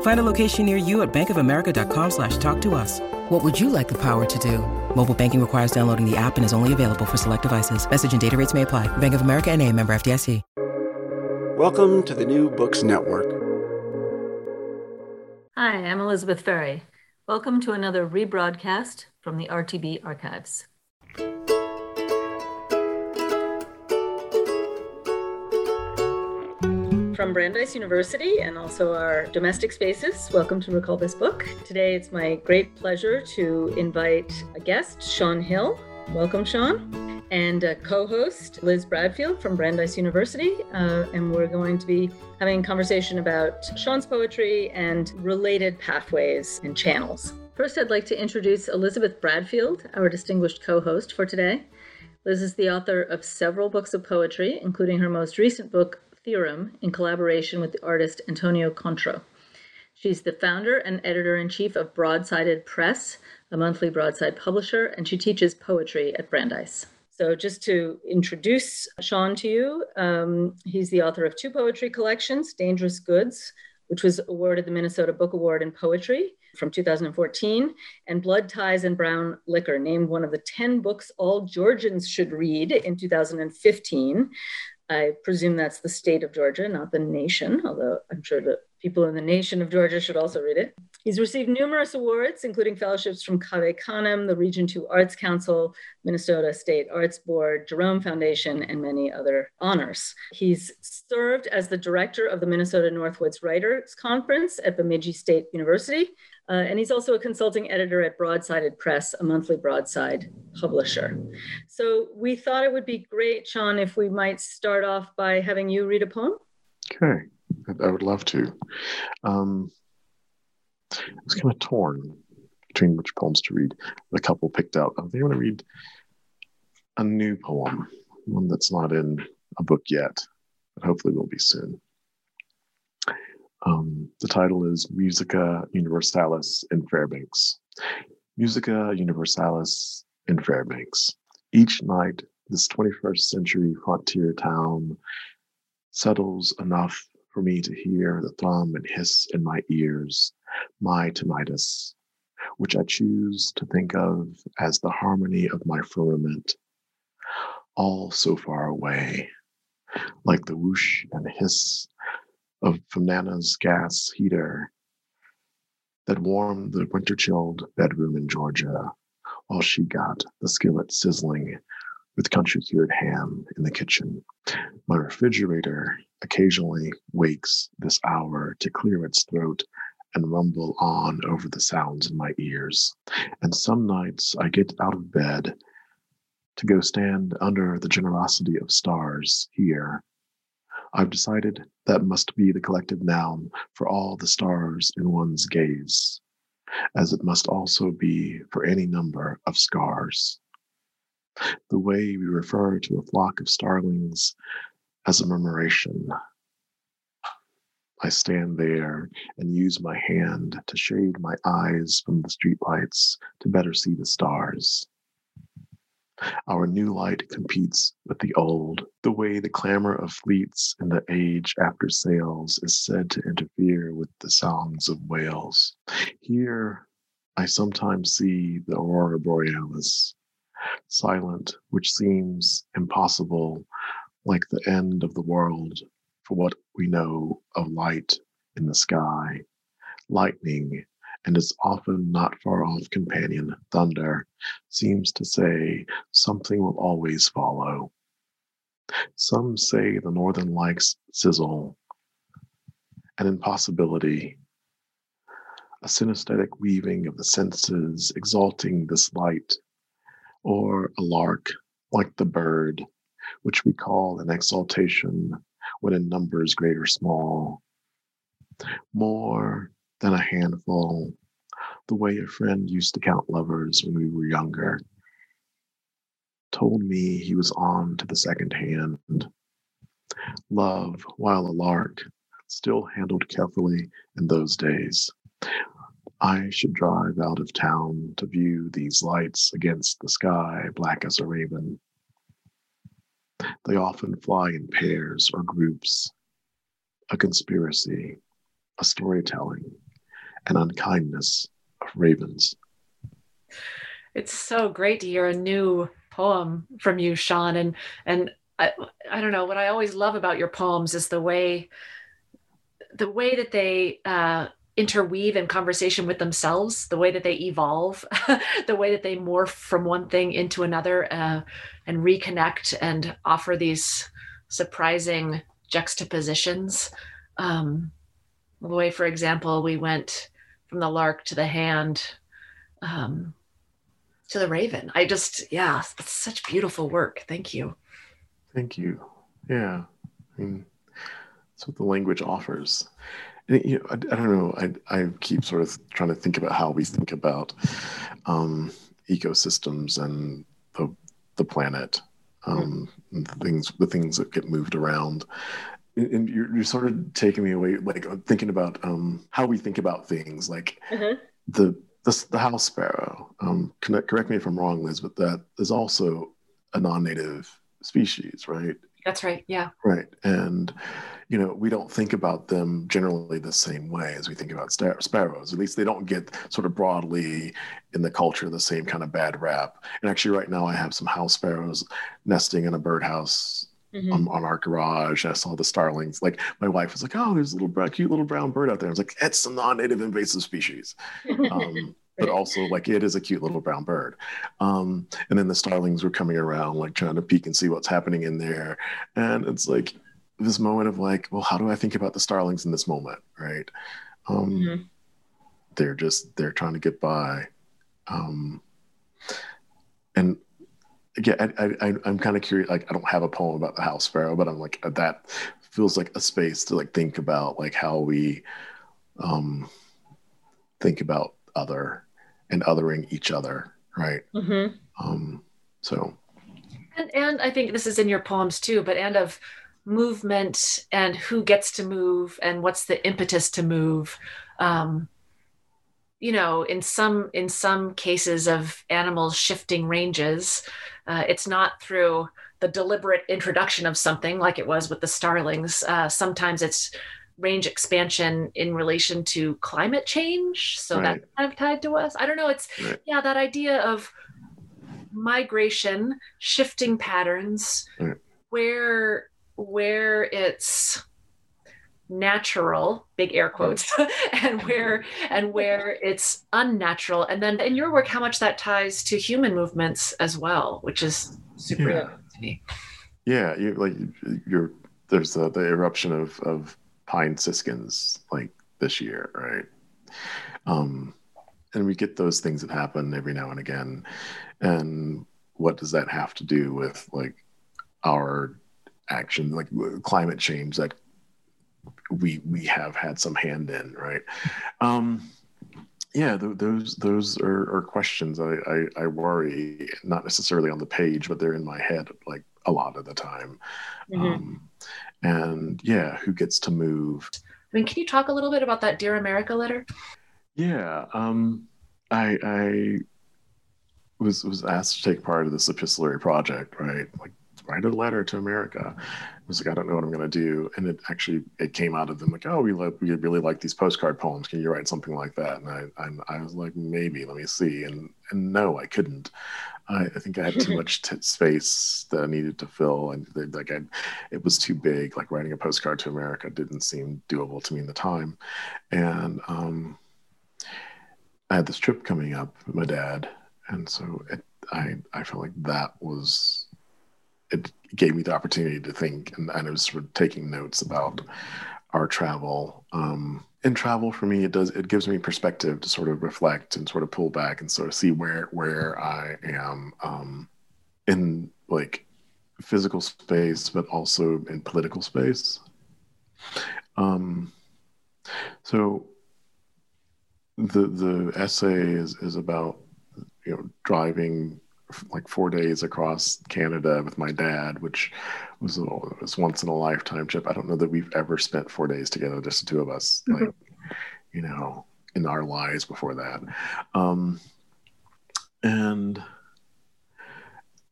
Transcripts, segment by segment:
Find a location near you at bankofamerica.com slash talk to us. What would you like the power to do? Mobile banking requires downloading the app and is only available for select devices. Message and data rates may apply. Bank of America and a member FDIC. Welcome to the New Books Network. Hi, I'm Elizabeth Ferry. Welcome to another rebroadcast from the RTB archives. From Brandeis University and also our domestic spaces, welcome to Recall This Book. Today it's my great pleasure to invite a guest, Sean Hill. Welcome, Sean. And a co host, Liz Bradfield from Brandeis University. Uh, and we're going to be having a conversation about Sean's poetry and related pathways and channels. First, I'd like to introduce Elizabeth Bradfield, our distinguished co host for today. Liz is the author of several books of poetry, including her most recent book, Theorem in collaboration with the artist Antonia Contro. She's the founder and editor in chief of Broadsided Press, a monthly broadside publisher, and she teaches poetry at Brandeis. So, just to introduce Sean to you, um, he's the author of two poetry collections Dangerous Goods, which was awarded the Minnesota Book Award in Poetry from 2014, and Blood Ties and Brown Liquor, named one of the 10 books all Georgians should read in 2015. I presume that's the state of Georgia, not the nation, although I'm sure the people in the nation of Georgia should also read it. He's received numerous awards, including fellowships from Cave Canem, the Region 2 Arts Council, Minnesota State Arts Board, Jerome Foundation, and many other honors. He's served as the director of the Minnesota Northwoods Writers Conference at Bemidji State University, uh, and he's also a consulting editor at Broadsided Press, a monthly broadside publisher. So we thought it would be great, Sean, if we might start off by having you read a poem. Okay, I would love to. Um, I was kind of torn between which poems to read. A couple picked out. I think I'm going to read a new poem, one that's not in a book yet, but hopefully will be soon. Um, the title is Musica Universalis in Fairbanks. Musica Universalis in Fairbanks. Each night, this 21st century frontier town settles enough for me to hear the thrum and hiss in my ears, my tinnitus, which I choose to think of as the harmony of my firmament, all so far away, like the whoosh and hiss of from Nana's gas heater that warmed the winter chilled bedroom in Georgia while she got the skillet sizzling with country cured ham in the kitchen. My refrigerator occasionally wakes this hour to clear its throat and rumble on over the sounds in my ears. And some nights I get out of bed to go stand under the generosity of stars here I've decided that must be the collective noun for all the stars in one's gaze, as it must also be for any number of scars. The way we refer to a flock of starlings as a murmuration. I stand there and use my hand to shade my eyes from the streetlights to better see the stars. Our new light competes with the old. The way the clamor of fleets in the age after sails is said to interfere with the songs of whales. Here, I sometimes see the aurora borealis, silent, which seems impossible, like the end of the world for what we know of light in the sky, lightning and its often not far off companion, thunder, seems to say something will always follow. Some say the northern lights sizzle, an impossibility, a synesthetic weaving of the senses exalting this light, or a lark like the bird, which we call an exaltation when in numbers great or small. More than a handful, the way a friend used to count lovers when we were younger. Told me he was on to the second hand. Love, while a lark, still handled carefully in those days. I should drive out of town to view these lights against the sky, black as a raven. They often fly in pairs or groups, a conspiracy, a storytelling, and unkindness of ravens. It's so great to hear a new poem from you, Sean. And and I, I don't know what I always love about your poems is the way the way that they uh, interweave in conversation with themselves, the way that they evolve, the way that they morph from one thing into another uh, and reconnect and offer these surprising juxtapositions. Um, the way, for example, we went from the lark to the hand um, to the raven. I just, yeah, it's such beautiful work. Thank you. Thank you. Yeah. I mean, that's what the language offers. And, you know, I, I, don't know. I, I keep sort of trying to think about how we think about um, ecosystems and the, the planet, um, mm-hmm. the things, the things that get moved around and you're, you're sort of taking me away like thinking about um, how we think about things like mm-hmm. the, the, the house sparrow. Um, correct, correct me if i'm wrong liz but that is also a non-native species right? That's right yeah. Right and you know we don't think about them generally the same way as we think about sparrows. At least they don't get sort of broadly in the culture the same kind of bad rap. And actually right now i have some house sparrows nesting in a birdhouse mm-hmm. on, on, our garage. I saw the starlings. Like my wife was like, "Oh, there's a little brown, cute little brown bird out there." I was like, "It's a non-native invasive species." Um, but also like it is a cute little brown bird. Um, and then the starlings were coming around, like trying to peek and see what's happening in there. And it's like this moment of like, well, how do I think about the starlings in this moment, right? Um, mm-hmm. They're just they're trying to get by. Um, and yeah, I, I, I'm kind of curious. Like, I don't have a poem about the house sparrow, but I'm like that feels like a space to like think about like how we um, think about other and othering each other, right? Mm-hmm. Um, so, and and I think this is in your poems too, but and of movement and who gets to move and what's the impetus to move. Um, you know, in some in some cases of animals shifting ranges uh, it's not through the deliberate introduction of something like it was with the starlings. Uh, sometimes it's range expansion in relation to climate change. So right. that's kind of tied to us. I don't know. It's, right. yeah, that idea of migration, shifting patterns, right. where where it's natural big air quotes and where and where it's unnatural. And then in your work how much that ties to human movements as well which is super yeah. to me. Yeah you like you're there's the, the eruption of of pine siskins like this year right? Um and we get those things that happen every now and again. And what does that have to do with like our action like climate change that we we have had some hand in, right? Um, yeah, th- those those are, are questions I, I, I worry not necessarily on the page, but they're in my head like a lot of the time. Mm-hmm. Um, and yeah, who gets to move? I mean, can you talk a little bit about that Dear America letter? Yeah, um, I I was was asked to take part of this epistolary project, right? Like write a letter to America. I was like, I don't know what I'm going to do. And it actually, it came out of them like, oh, we, like, we really like these postcard poems. Can you write something like that? And I, I, I was like, maybe, let me see. And, and no, I couldn't. I, I think I had too much t- space that I needed to fill. And like, I, it was too big. Like writing a postcard to America didn't seem doable to me in the time. And, um, I had this trip coming up with my dad. And so it, I, I felt like that was it gave me the opportunity to think and, and I was sort of taking notes about our travel. Um, and travel for me, it does it gives me perspective to sort of reflect and sort of pull back and sort of see where where I am um, in like physical space, but also in political space. Um, so the the essay is is about you know driving like four days across Canada with my dad, which was a, was once in a lifetime trip. I don't know that we've ever spent four days together, just the two of us, mm-hmm. like you know, in our lives before that. Um, and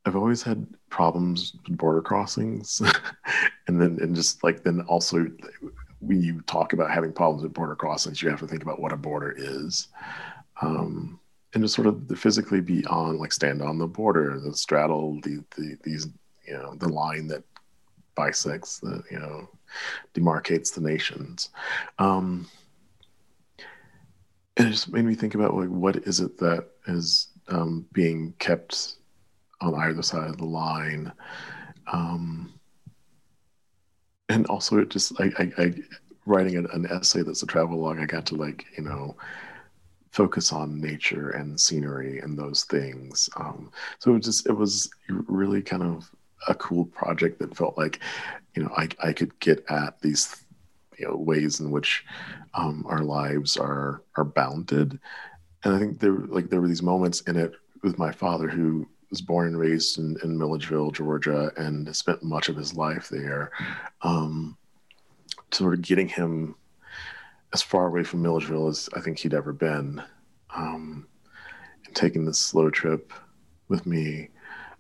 I've always had problems with border crossings, and then and just like then also when you talk about having problems with border crossings, you have to think about what a border is. Um, and to sort of physically be on like stand on the border the straddle the, the these you know the line that bisects the you know demarcates the nations. Um and it just made me think about like what is it that is um, being kept on either side of the line? Um and also it just I, I, I writing an, an essay that's a travel log i got to like you know focus on nature and scenery and those things. Um, so it was just it was really kind of a cool project that felt like, you know, I I could get at these you know ways in which um, our lives are are bounded, and I think there like there were these moments in it with my father who was born and raised in, in Milledgeville, Georgia, and spent much of his life there. Um, sort of getting him as far away from Milledgeville as I think he'd ever been, um, and taking this slow trip with me,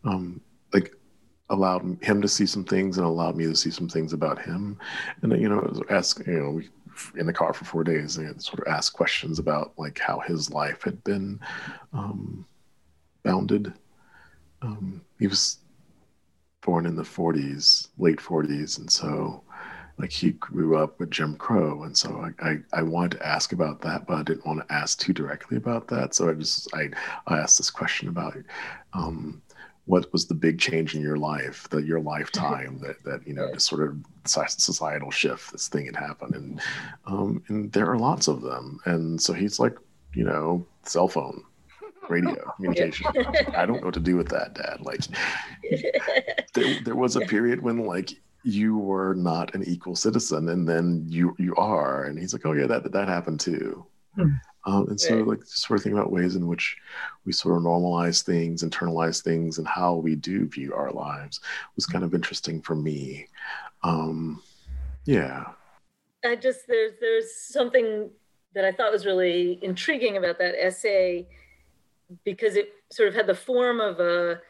um, like allowed him to see some things and allowed me to see some things about him. And you know, ask you know, we in the car for four days and sort of ask questions about like how his life had been um, bounded. Um, he was born in the 40s, late 40s, and so like he grew up with Jim Crow, and so I, I, I, wanted to ask about that, but I didn't want to ask too directly about that. So I just I, I asked this question about um, what was the big change in your life, that your lifetime, that that you know, this sort of societal shift, this thing had happened, and um, and there are lots of them, and so he's like, you know, cell phone, radio communication. I don't know what to do with that, Dad. Like, there, there was a period when like you were not an equal citizen and then you you are. And he's like oh yeah that that happened too. Hmm. um, and so like just sort of think about ways in which we sort of normalize things internalize things and how we do view our lives was kind of interesting for me. Um, yeah. I just there's there's something that i thought was really intriguing about that essay because it sort of had the form of a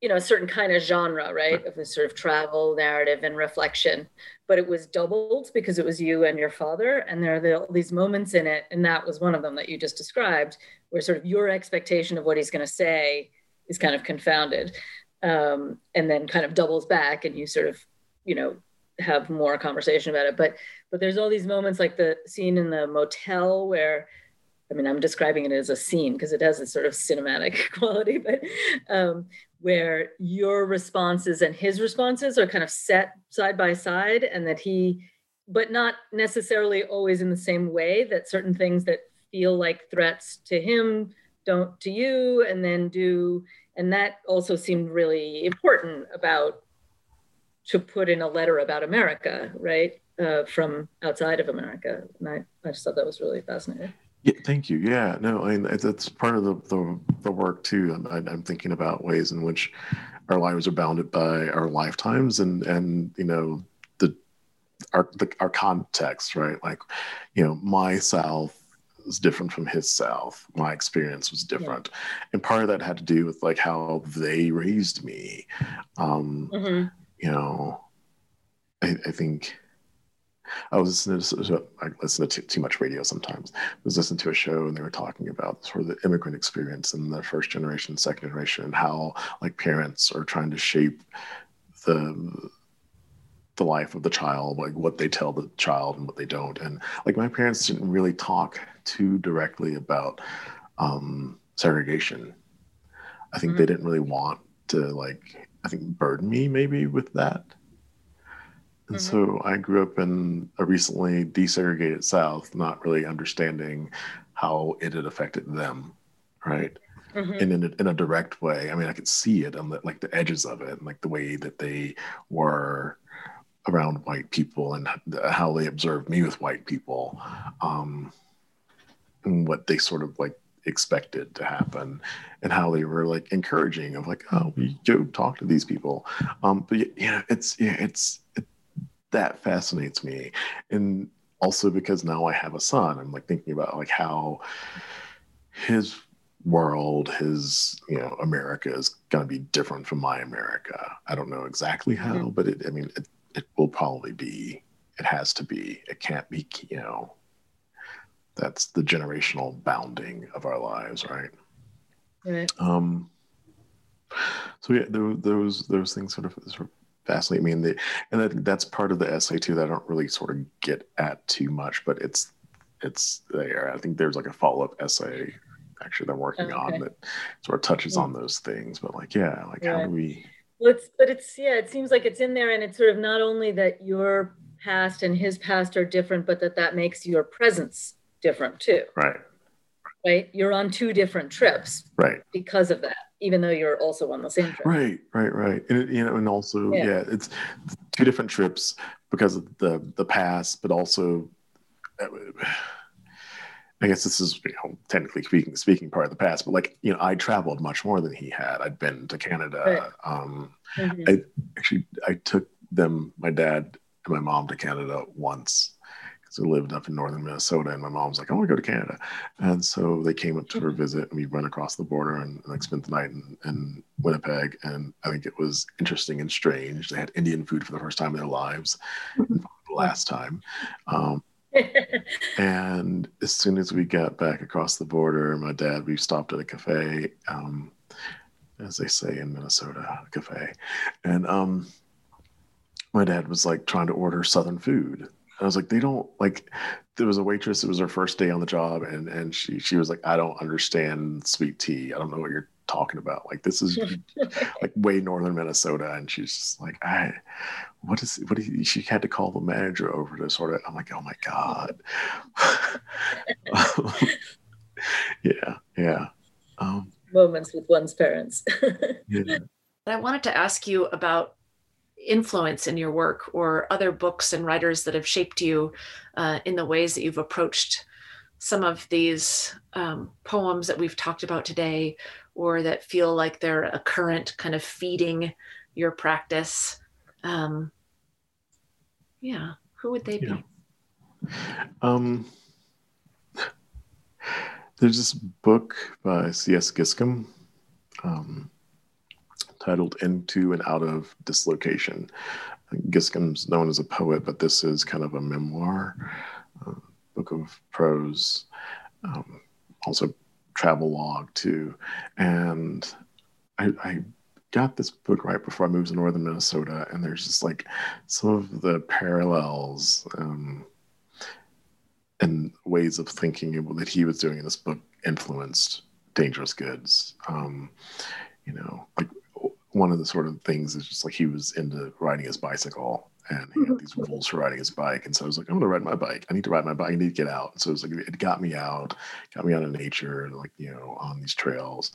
you know a certain kind of genre right? Of a sort of travel narrative and reflection. But it was doubled because it was you and your father and there are all these moments in it and that was one of them that you just described where sort of your expectation of what he's going to say is kind of confounded um, and then kind of doubles back and you sort of you know have more conversation about it. But but there's all these moments like the scene in the motel where I mean, I'm describing it as a scene because it has a sort of cinematic quality, but um, where your responses and his responses are kind of set side by side and that he but not necessarily always in the same way that certain things that feel like threats to him don't to you and then do and that also seemed really important about to put in a letter about america right uh, from outside of america. And I, I just thought that was really fascinating yeah, thank you. Yeah, no, I mean that's part of the the, the work too. I'm, I'm thinking about ways in which our lives are bounded by our lifetimes, and and you know the our the, our context, right? Like, you know, my South was different from his South. My experience was different. Yeah. And part of that had to do with like how they raised me. Um, mm-hmm. You know, I, I, think I was listening to, I listen to too, much radio sometimes. I was listening to a show and they were talking about sort of the immigrant experience and the first generation, second generation, and how like parents are trying to shape the the life of the child, like what they tell the child and what they don't. And like my parents didn't really talk too directly about um, segregation. I think mm-hmm. they didn't really want to like I think burden me maybe with that. And mm-hmm. so I grew up in a recently desegregated South, not really understanding how it had affected them, right? Mm-hmm. And in a, in a direct way. I mean, I could see it on the, like the edges of it, and like the way that they were around white people and how they observed me with white people um, and what they sort of like expected to happen and how they were like encouraging of like oh we go talk to these people um but yeah it's yeah it's it, that fascinates me. And also because now i have a son i'm like thinking about like how his world his you know america is going to be different from my america. I don't know exactly how mm-hmm. but it i mean it, it will probably be it has to be. It can't be you know that's the generational bounding of our lives right? Right. Um so yeah there, those those things sort of sort of fascinate me and they and that, that's part of the essay too that i don't really sort of get at too much but it's it's there i think there's like a follow-up essay actually they're working oh, okay. on that sort of touches yeah. on those things but like yeah like how do we well, it's, but it's, yeah, it seems like it's in there and it's sort of not only that your past and his past are different, but that that makes your presence different too. Right. Right. You're on two different trips. Right. Because of that, even though you're also on the same trip. Right. Right. Right. And, it, you know, and also, yeah. yeah, it's two different trips because of the, the past, but also, uh, I guess this is you know, technically speaking speaking part of the past, but like you know, I traveled much more than he had. I'd been to Canada. Right. Um, mm-hmm. I actually I took them, my dad and my mom, to Canada once we lived up in northern Minnesota, and my mom's like, "I want to go to Canada," and so they came up to her visit, and we went across the border and, like spent the night in, in Winnipeg, and I think it was interesting and strange. They had Indian food for the first time in their lives, the last time. Um, and as soon as we got back across the border, my dad, we stopped at a cafe, um, as they say in Minnesota, a cafe. And um, my dad was like trying to order Southern food. I was like, they don't like. There was a waitress. It was her first day on the job, and and she she was like, I don't understand sweet tea. I don't know what you're talking about. Like this is like way northern Minnesota, and she's just like, I, what is what? Is, she had to call the manager over to sort of. I'm like, oh my god. yeah, yeah. Um, Moments with one's parents. yeah. I wanted to ask you about influence in your work or other books and writers that have shaped you uh, in the ways that you've approached some of these um, poems that we've talked about today or that feel like they're a current kind of feeding your practice um, yeah who would they yeah. be um, there's this book by cs giscombe um, titled into and out of dislocation giscombe's known as a poet but this is kind of a memoir uh, book of prose um, also travel log too. And I, I got this book right before I moved to northern Minnesota, and there's just like some of the parallels um, and ways of thinking that he was doing in this book influenced Dangerous Goods. Um, you know, like one of the sort of things is just like he was into riding his bicycle and he had these rules for riding his bike. And so I was like, I'm gonna ride my bike. I need to ride my bike. I need to get out. And So it was like it got me out, got me out of nature, and like you know on these trails.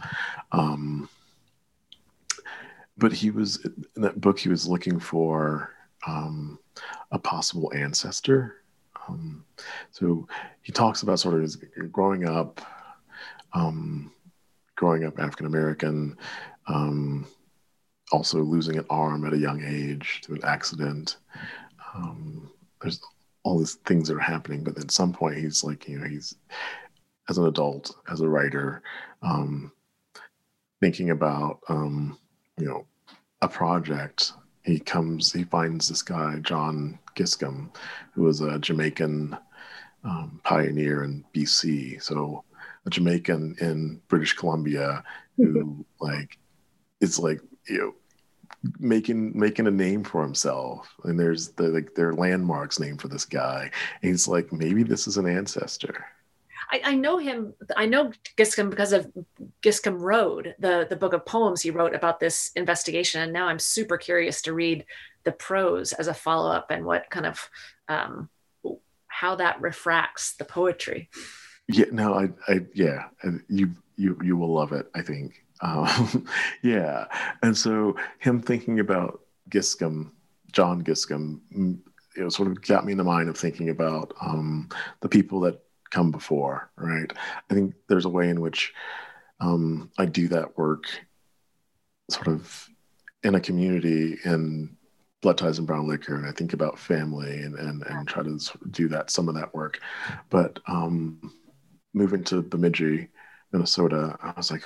Um, but he was in that book. He was looking for um, a possible ancestor. Um, so he talks about sort of his growing up, um, growing up African American. Um, also losing an arm at a young age to an accident. Um, there's all these things that are happening, but at some point he's like, you know, he's as an adult, as a writer, um, thinking about um, you know a project. He comes, he finds this guy John Giscombe, who was a Jamaican um, pioneer in BC. So a Jamaican in British Columbia who like it's like you know making making a name for himself and there's the like there are landmarks named for this guy and he's like maybe this is an ancestor I, I know him. I know Giscombe because of Giscombe Road, the the book of poems he wrote about this investigation. And now I'm super curious to read the prose as a follow up and what kind of um, how that refracts the poetry. Yeah, no, I, I yeah, you you you will love it. I think. Um, yeah, and so him thinking about Giscombe, John Giscombe, mm, you know, sort of got me in the mind of thinking about um, the people that come before, right? I think there's a way in which um, I do that work sort of in a community in blood ties and brown liquor and i think about family and and, and try to do that some of that work but um moving to bemidji minnesota i was like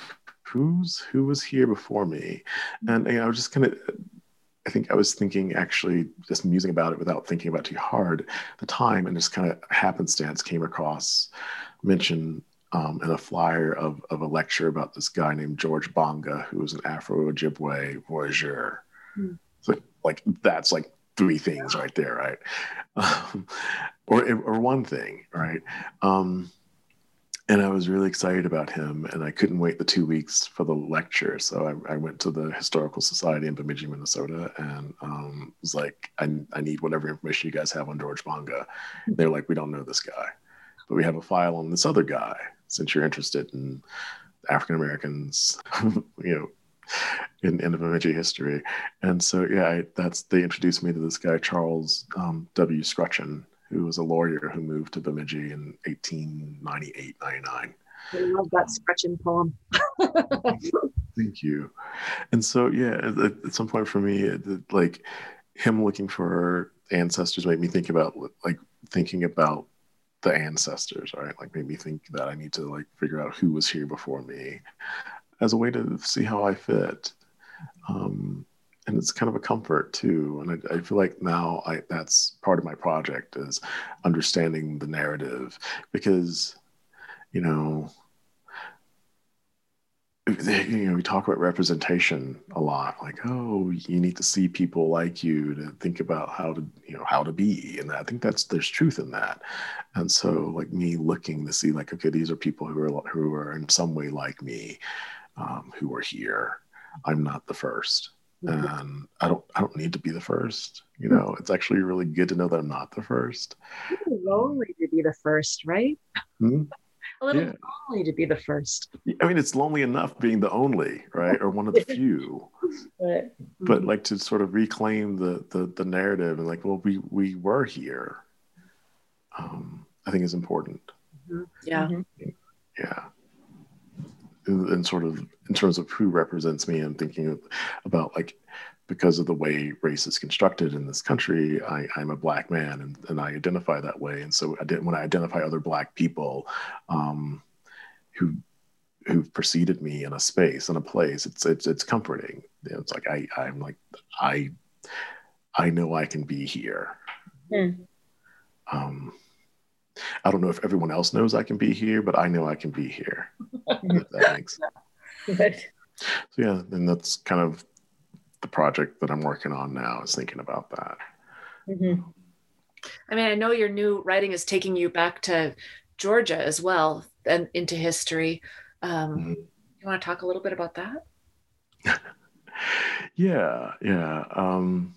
who's who was here before me and you know, i was just kind of I think I was thinking actually just musing about it without thinking about it too hard the time and just kind of happenstance came across mention um, in a flyer of, of a lecture about this guy named George Bonga, who was an Afro Ojibwe voyageur. Mm. So like that's like three things right there, right? Um, or or one thing, right? Um, and I was really excited about him, and I couldn't wait the two weeks for the lecture. So I, I went to the Historical Society in Bemidji, Minnesota, and um, was like, I, I need whatever information you guys have on George Bonga. They're like, we don't know this guy, but we have a file on this other guy. Since you're interested in African Americans, you know, in, in Bemidji history, and so yeah, I, that's they introduced me to this guy Charles um, W. Scrutchin, who was a lawyer who moved to Bemidji in 1898 99. I love that Scrutchin poem. Thank you. And so, yeah, at, at some point for me, it, like him looking for ancestors made me think about like thinking about the ancestors, right? Like made me think that I need to like figure out who was here before me as a way to see how I fit. Um, and it's kind of a comfort too. And I, I feel like now I, that's part of my project is understanding the narrative because, you know, you know, we talk about representation a lot, like, oh, you need to see people like you to think about how to, you know, how to be. And I think that's there's truth in that. And so, like me looking to see, like, okay, these are people who are who are in some way like me, um, who are here. I'm not the first and I don't I don't need to be the first. You know, it's actually really good to know that I'm not the first. It's lonely to be the first, right? Hmm? A little yeah. lonely to be the first. I mean, it's lonely enough being the only, right, or one of the few. right. But like to sort of reclaim the the the narrative and like, well, we we were here. Um, I think is important. Mm-hmm. Yeah. And sort of in terms of who represents me i'm thinking about like because of the way race is constructed in this country I, i'm a black man and, and i identify that way. And so I did, when i identify other black people um, who who've preceded me in a space in a place it's it's, it's comforting. It's like i i'm like i i know i can be here. Mm. um I don't know if everyone else knows I can be here, but I know I can be here. if that makes sense. So yeah, and that's kind of the project that I'm working on now is thinking about that. Mm-hmm. I mean, I know your new writing is taking you back to Georgia as well and into history. Um, mm-hmm. You want to talk a little bit about that? yeah, yeah. Um,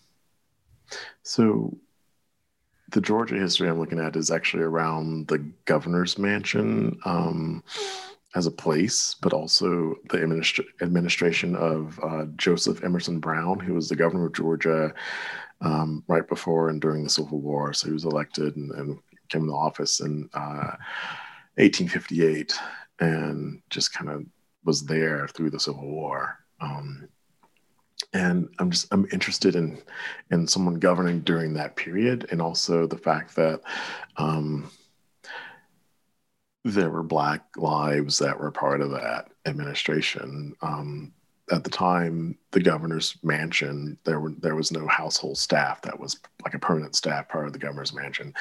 so the Georgia history I'm looking at is actually around the governor's mansion um, as a place, but also the administra- administration of uh, Joseph Emerson Brown, who was the governor of Georgia um, right before and during the Civil War. So he was elected and, and came into office in uh, 1858 and just kind of was there through the Civil War. Um, and i'm just i'm interested in in someone governing during that period and also the fact that um there were black lives that were part of that administration. Um, at the time, the governor's mansion, there were there was no household staff that was like a permanent staff part of the governor's mansion.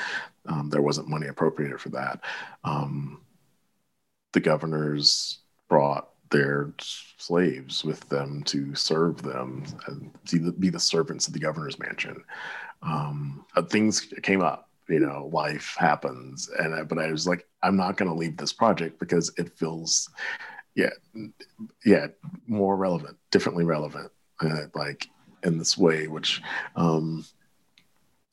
Um, there wasn't money appropriated for that. Um, the governors brought their slaves with them to serve them and be the servants of the governor's mansion. Um, uh, things came up, you know, life happens, and I, but I was like, I'm not going to leave this project because it feels, yeah, yeah, more relevant, differently relevant, uh, like in this way, which. Um,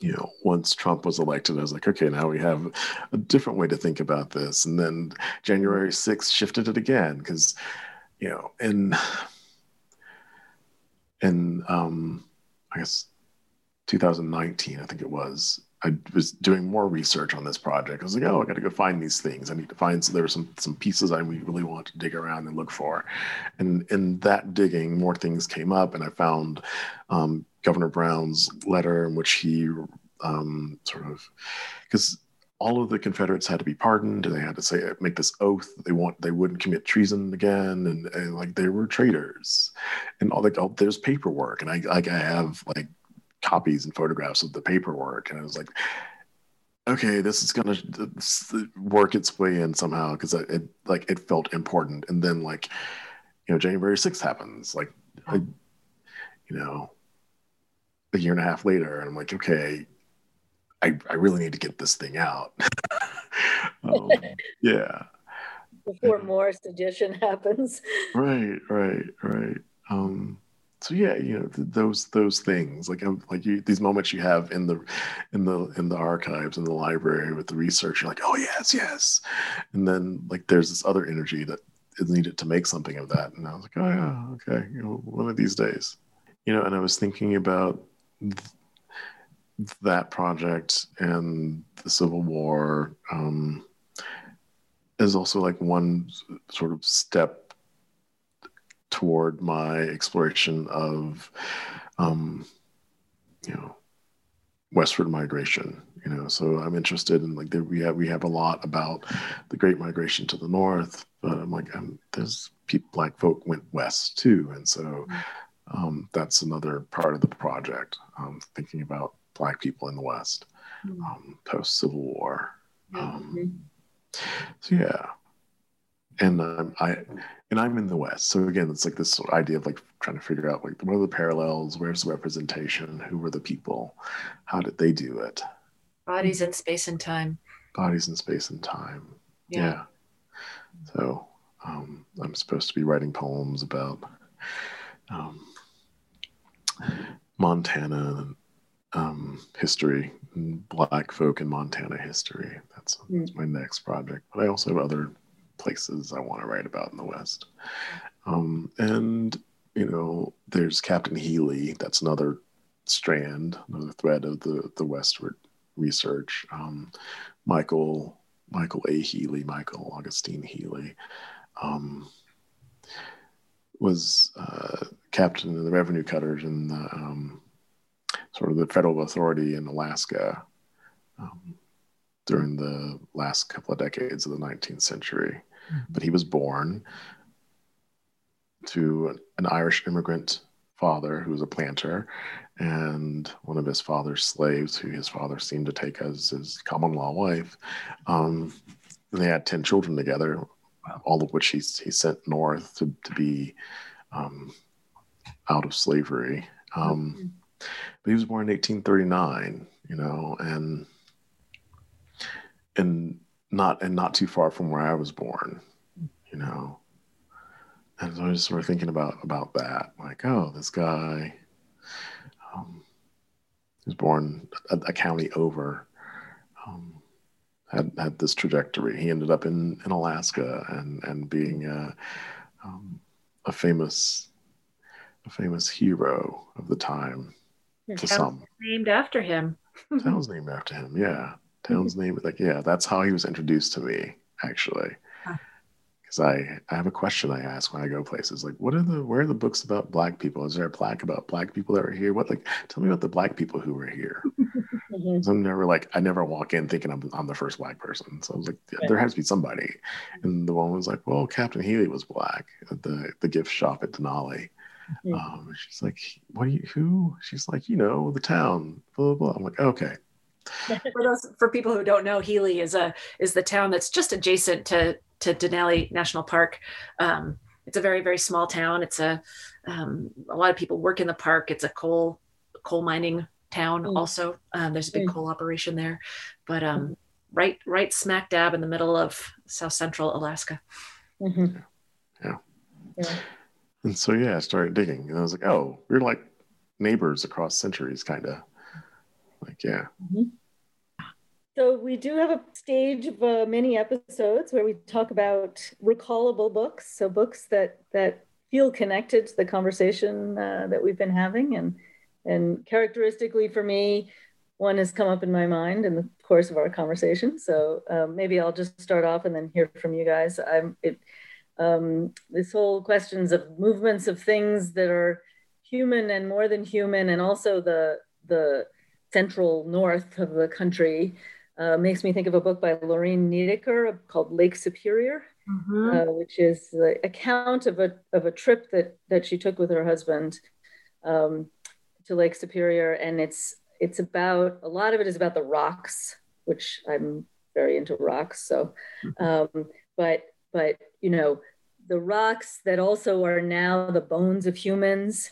you know, once Trump was elected, I was like, okay, now we have a different way to think about this. And then January 6th shifted it again because you know, in in um, I guess 2019, I think it was. I was doing more research on this project. I was like, oh, I got to go find these things. I need to find. So there were some some pieces I really want to dig around and look for, and in that digging, more things came up, and I found um, Governor Brown's letter in which he um, sort of because all of the Confederates had to be pardoned, they had to say uh, make this oath they want they wouldn't commit treason again, and, and like they were traitors, and all like oh, there's paperwork, and I like I have like copies and photographs of the paperwork, and I was like, okay, this is gonna work its way in somehow because it, it like it felt important, and then like you know January sixth happens, like I, you know a year and a half later, and I'm like, okay, I, I really need to get this thing out. um, yeah. Before more sedition happens. Right, right, right. Um, so yeah, you know th- those those things like um, like you, these moments you have in the in the in the archives in the library with the research. You're like, oh yes, yes, and then like there's this other energy that is needed to make something of that. And I was like, oh yeah, okay, you know, one of these days, you know. And I was thinking about that project and the Civil War um, is also like one sort of step toward my exploration of, um, you know, westward migration. You know, so I'm interested in like there, we have we have a lot about the Great Migration to the north, but I'm like I'm, there's people, black folk went west too, and so. Um, that's another part of the project. Um, thinking about black people in the West mm-hmm. um, post Civil War. Um, so yeah, and um, I and I'm in the West. So again, it's like this sort of idea of like trying to figure out like what are the parallels, where's the representation, who were the people, how did they do it? Bodies in space and time. Bodies in space and time. Yeah. yeah. So um, I'm supposed to be writing poems about um, Montana um, history, Black folk in Montana history. That's, mm. that's, my next project. But I also have other places I want to write about in the West. Um, and, you know, there's Captain Healy. That's another strand, another thread of the, the westward research. Um, Michael, Michael A. Healy, Michael Augustine Healy. Um, was uh, captain of the revenue cutters in the um, sort of the federal authority in Alaska um, during the last couple of decades of the 19th century. Mm-hmm. But he was born to an Irish immigrant father who was a planter and one of his father's slaves who his father seemed to take as his common law wife. Um, they had 10 children together, all of which he, he sent north to, to be um, out of slavery. Um, mm-hmm. But he was born in 1839, you know, and and not and not too far from where I was born, you know. And so I was sort of thinking about about that, like, oh, this guy um, was born a, a county over, um, had had this trajectory. He ended up in in Alaska and and being a, um, a famous a famous hero of the time to some. Named after him. Town's named after him. Yeah. Town's name like yeah. That's how he was introduced to me actually. because I, I have a question I ask when I go places like what are the where are the books about black people is there a plaque about black people that were here what like tell me about the black people who were here mm-hmm. I'm never like I never walk in thinking I'm, I'm the first black person so I was like there has to be somebody and the woman was like well Captain Healy was black at the the gift shop at Denali mm-hmm. Um, she's like what are you who she's like you know the town blah blah, blah. I'm like okay for those for people who don't know, Healy is a is the town that's just adjacent to to Denali National Park. Um, it's a very very small town. It's a um, a lot of people work in the park. It's a coal coal mining town. Mm. Also, um, there's a big mm. coal operation there, but um, right right smack dab in the middle of South Central Alaska. Mm-hmm. Yeah. yeah. And so yeah, I started digging, and I was like, oh, we're like neighbors across centuries, kind of. Like yeah. Mm-hmm. So we do have a stage of uh, many episodes where we talk about recallable books, so books that that feel connected to the conversation uh, that we've been having, and and characteristically for me, one has come up in my mind in the course of our conversation. So um, maybe I'll just start off and then hear from you guys. I'm it, um, this whole questions of movements of things that are human and more than human, and also the the central north of the country uh, makes me think of a book by Lorine Niedecker called Lake Superior, mm-hmm. uh, which is the account of a, of a trip that, that she took with her husband um, to Lake Superior. And it's, it's about, a lot of it is about the rocks, which I'm very into rocks. So, mm-hmm. um, but, but, you know, the rocks that also are now the bones of humans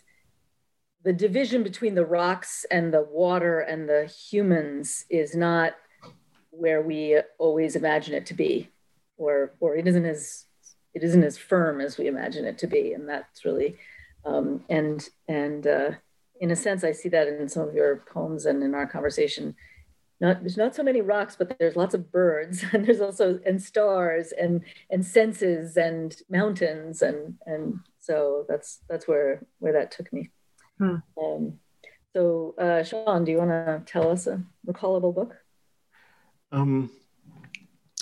the division between the rocks and the water and the humans is not where we always imagine it to be, or or it isn't as it isn't as firm as we imagine it to be, and that's really um, and and uh, in a sense, I see that in some of your poems and in our conversation. Not there's not so many rocks, but there's lots of birds, and there's also and stars and and senses and mountains, and and so that's that's where where that took me. Hmm. Um, so, uh, Sean, do you want to tell us a recallable book? Um,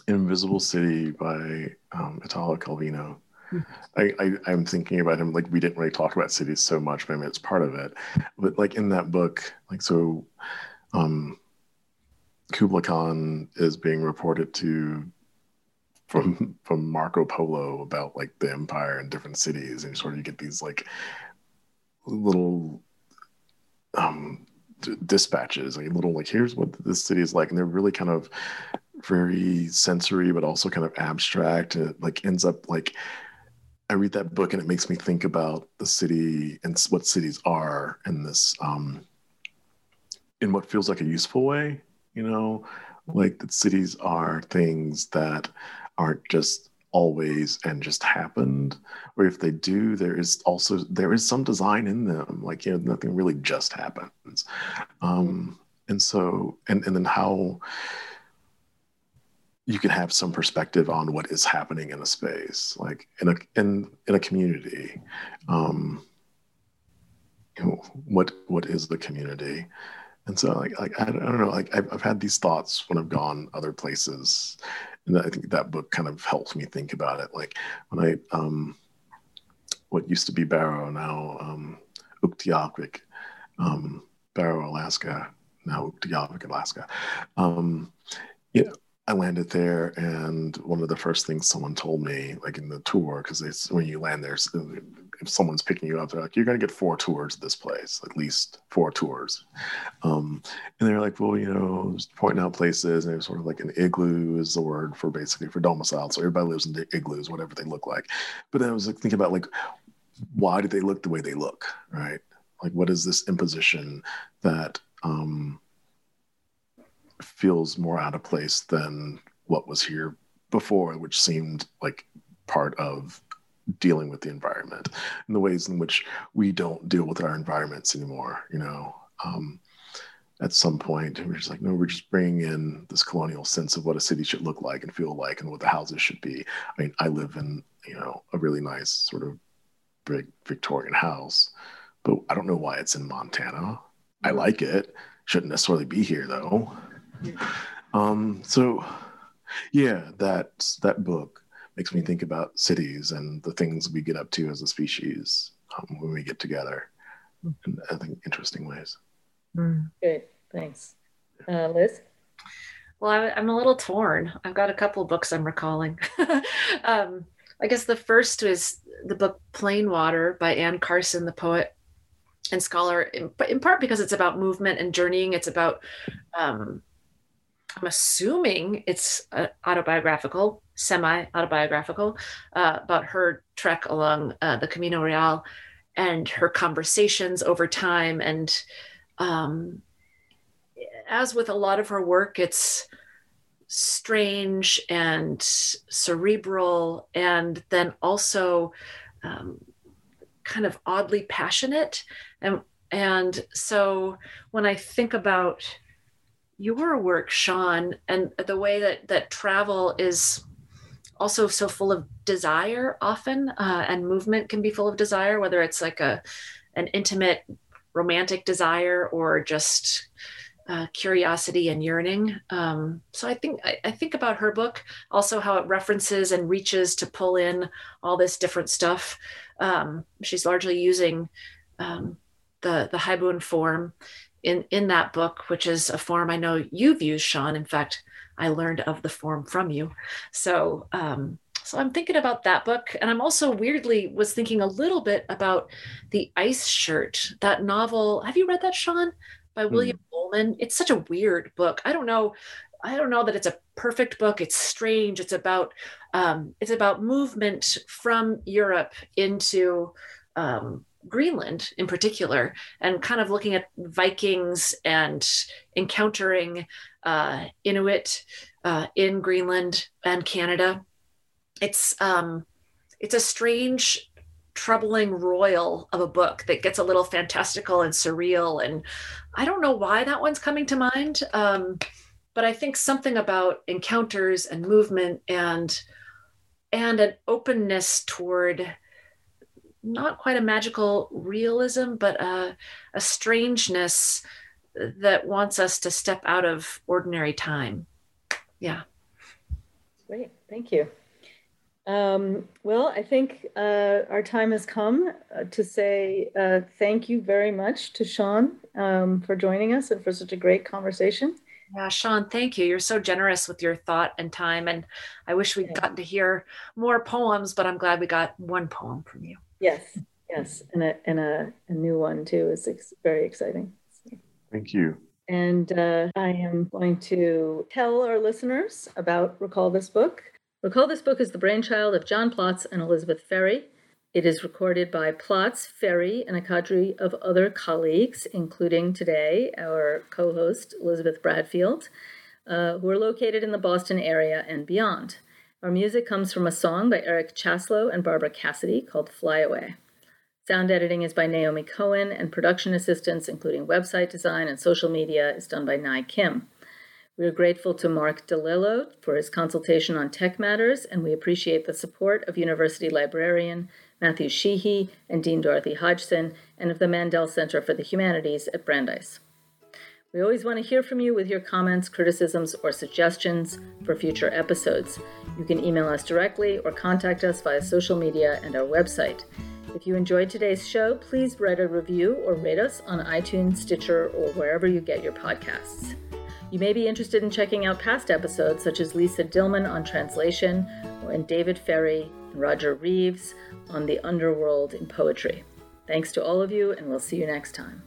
Invisible City by um, Italo Calvino. Hmm. I, I am thinking about him like we didn't really talk about cities so much, but I mean it's part of it. But like in that book, like so, um, Kubla Khan is being reported to from from Marco Polo about like the empire and different cities, and sort of you get these like little um dispatches, like little like here's what this city is like, and they're really kind of very sensory, but also kind of abstract. And it like ends up like I read that book and it makes me think about the city and what cities are in this um, in what feels like a useful way. You know, like that cities are things that aren't just always and just happened. Or if they do there is also there is some design in them. Like you know nothing really just happens. Um and so and and then how you can have some perspective on what is happening in a space like in a in in a community. Um you know, what what is the community and so like, like I, don't, I don't know like I've, I've had these thoughts when i've gone other places and I think that book kind of helps me think about it. Like when I, um, what used to be Barrow, now um, Utqiagvik, um, Barrow, Alaska, now Utqiagvik, Alaska. Um, I landed there, and one of the first things someone told me, like in the tour, because when you land there, if someone's picking you up, they're like, "You're to get four tours of this place, at least four tours." Um, and they're like, "Well, you know, pointing out places, and it was sort of like an igloo is the word for basically for domicile. So everybody lives in igloos, whatever they look like." But then I was like thinking about like, why do they look the way they look, right? Like, what is this imposition that um, feels more out of place than what was here before, which seemed like part of dealing with the environment and the ways in which we don't deal with our environments anymore you know? Um, at some point we're just like no we're just bringing in this colonial sense of what a city should look like and feel like and what the houses should be. I mean i live in you know a really nice sort of big victorian house but i don't know why it's in montana. I like it. Shouldn't necessarily be here though um, so yeah that that book makes me think about cities and the things we get up to as a species um, when we get together in I think interesting ways. Mm. Good, thanks, uh, Liz. Well, I, am a little torn. I've got a couple books I'm recalling. um, I guess the first was the book Plain Water by Anne Carson, the poet and scholar, in, in part because it's about movement and journeying. It's about, um, I'm assuming it's uh, autobiographical, semi autobiographical, uh, about her trek along uh, the Camino Real and her conversations over time. And um, as with a lot of her work, it's strange and cerebral, and then also um, kind of oddly passionate. And and so when I think about your work, Sean, and the way that that travel is also so full of desire often, uh, and movement can be full of desire, whether it's like a an intimate romantic desire or just uh, curiosity and yearning. Um, so I think I, I, think about her book, also how it references and reaches to pull in all this different stuff. Um, she's largely using um, the the Haibun form in in that book, which is a form I know you've used, Sean. In fact, I learned of the form from you. So um, so I'm thinking about that book, and I'm also weirdly was thinking a little bit about the Ice Shirt, that novel. Have you read that, Sean? by William mm. It's such a weird book. I don't know. I don't know that it's a perfect book. It's strange. It's about um, it's about movement from Europe into um, Greenland in particular, and kind of looking at Vikings and encountering uh, Inuit uh, in Greenland and Canada. It's um, it's a strange troubling royal of a book that gets a little fantastical and surreal and i don't know why that one's coming to mind um, but i think something about encounters and movement and and an openness toward not quite a magical realism but a, a strangeness that wants us to step out of ordinary time yeah great thank you um, well, I think uh, our time has come uh, to say uh, thank you very much to Sean um, for joining us and for such a great conversation. Yeah, Sean, thank you. You're so generous with your thought and time. And I wish we'd yeah. gotten to hear more poems, but I'm glad we got one poem from you. Yes, yes. And a, and a, a new one too is ex- very exciting. Thank you. And uh, I am going to tell our listeners about Recall This Book. Recall this book is the brainchild of John Plotz and Elizabeth Ferry. It is recorded by Plotz, Ferry, and a cadre of other colleagues, including today our co host, Elizabeth Bradfield, uh, who are located in the Boston area and beyond. Our music comes from a song by Eric Chasalow and Barbara Cassidy called Fly Away. Sound editing is by Naomi Cohen, and production assistance, including website design and social media, is done by Nai Kim. We are grateful to Mark Dellelo for his consultation on tech matters, and we appreciate the support of University librarian Matthew Sheehy and Dean Dorothy Hodgson, and of the Mandel Center for the Humanities at Brandeis. We always want to hear from you with your comments, criticisms, or suggestions for future episodes. You can email us directly or contact us via social media and our website. If you enjoyed today's show, please write a review or rate us on iTunes, Stitcher, or wherever you get your podcasts. You may be interested in checking out past episodes such as Lisa Dillman on translation and David Ferry and Roger Reeves on the underworld in poetry. Thanks to all of you, and we'll see you next time.